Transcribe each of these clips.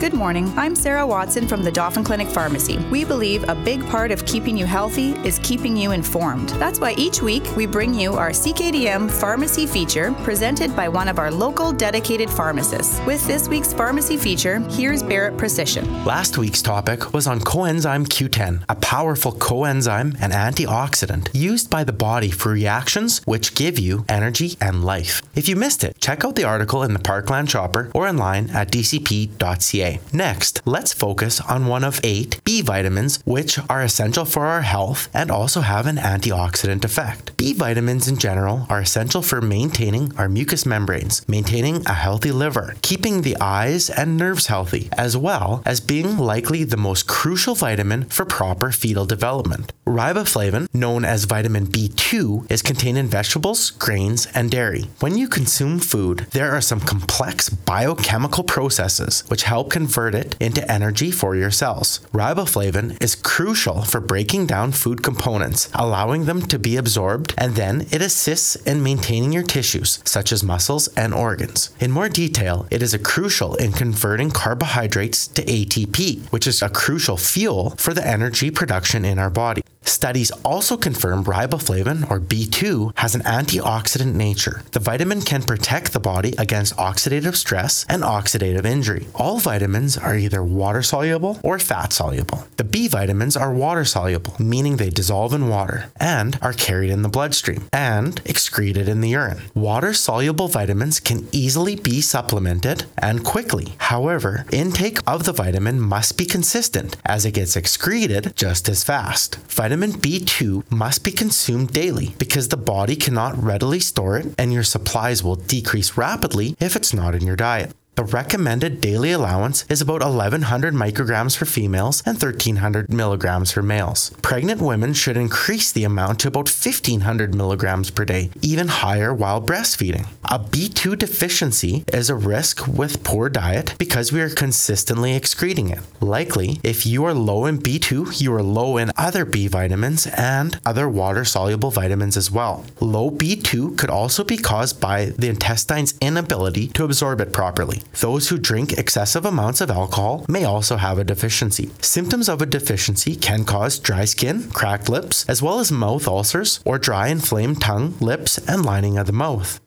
Good morning. I'm Sarah Watson from the Dauphin Clinic Pharmacy. We believe a big part of keeping you healthy is keeping you informed. That's why each week we bring you our CKDM pharmacy feature presented by one of our local dedicated pharmacists. With this week's pharmacy feature, here's Barret Procyshyn. Last week's topic was on coenzyme Q10, a powerful coenzyme and antioxidant used by the body for reactions which give you energy and life. If you missed it, check out the article in the Parkland Shopper or online at dcp.ca. Next, let's focus on one of eight B vitamins, which are essential for our health and also have an antioxidant effect. B vitamins in general are essential for maintaining our mucous membranes, maintaining a healthy liver, keeping the eyes and nerves healthy, as well as being likely the most crucial vitamin for proper fetal development. Riboflavin, known as vitamin B2, is contained in vegetables, grains, and dairy. When you consume food, there are some complex biochemical processes which help convert it into energy for your cells. Riboflavin is crucial for breaking down food components, allowing them to be absorbed, and then it assists in maintaining your tissues, such as muscles and organs. In more detail, it is crucial in converting carbohydrates to ATP, which is a crucial fuel for the energy production in our body. Studies also confirm riboflavin, or B2, has an antioxidant nature. The vitamin can protect the body against oxidative stress and oxidative injury. All vitamins are either water soluble or fat soluble. The B vitamins are water soluble, meaning they dissolve in water and are carried in the bloodstream and excreted in the urine. Water soluble vitamins can easily be supplemented and quickly. However, intake of the vitamin must be consistent as it gets excreted just as fast. Vitamin B2 must be consumed daily because the body cannot readily store it and your supplies will decrease rapidly if it's not in your diet. The recommended daily allowance is about 1100 micrograms for females and 1300 milligrams for males. Pregnant women should increase the amount to about 1500 milligrams per day, even higher while breastfeeding. A B2 deficiency is a risk with poor diet because we are consistently excreting it. Likely, if you are low in B2, you are low in other B vitamins and other water soluble vitamins as well. Low B2 could also be caused by the intestine's inability to absorb it properly. Those who drink excessive amounts of alcohol may also have a deficiency. Symptoms of a deficiency can cause dry skin, cracked lips, as well as mouth ulcers or dry inflamed tongue, lips, and lining of the mouth.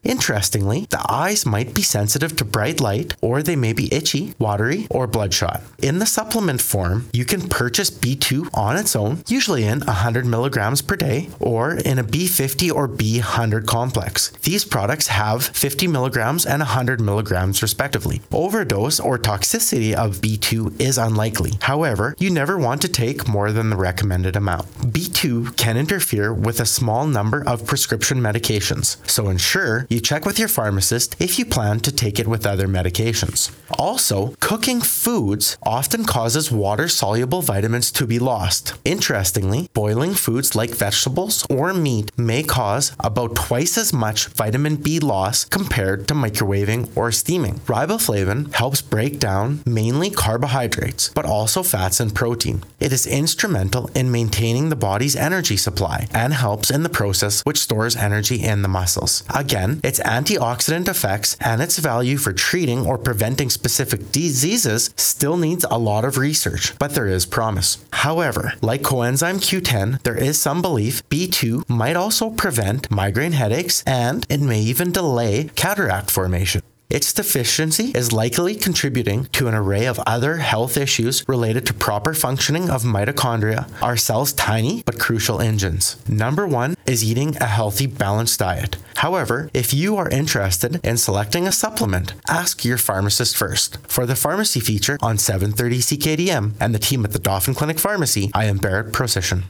Interestingly, the eyes might be sensitive to bright light or they may be itchy, watery, or bloodshot. In the supplement form, you can purchase B2 on its own, usually in 100 milligrams per day, or in a B50 or B100 complex. These products have 50 milligrams and 100 milligrams respectively. Overdose or toxicity of B2 is unlikely. However, you never want to take more than the recommended amount. B2 can interfere with a small number of prescription medications, so ensure you check with your pharmacist if you plan to take it with other medications. Also, cooking foods often causes water soluble vitamins to be lost. Interestingly, boiling foods like vegetables or meat may cause about twice as much vitamin B loss compared to microwaving or steaming. Riboflavin helps break down mainly carbohydrates, but also fats and protein. It is instrumental in maintaining the body's energy supply and helps in the process which stores energy in the muscles. Again, its antioxidant effects and its value for treating or preventing specific diseases still needs a lot of research, but there is promise. However, like coenzyme Q10, there is some belief B2 might also prevent migraine headaches and it may even delay cataract formation. Its deficiency is likely contributing to an array of other health issues related to proper functioning of mitochondria, our cells' tiny but crucial engines. Number one is eating a healthy, balanced diet. However, if you are interested in selecting a supplement, ask your pharmacist first. For the pharmacy feature on 730 CKDM and the team at the Dauphin Clinic Pharmacy, I am Barret Procyshyn.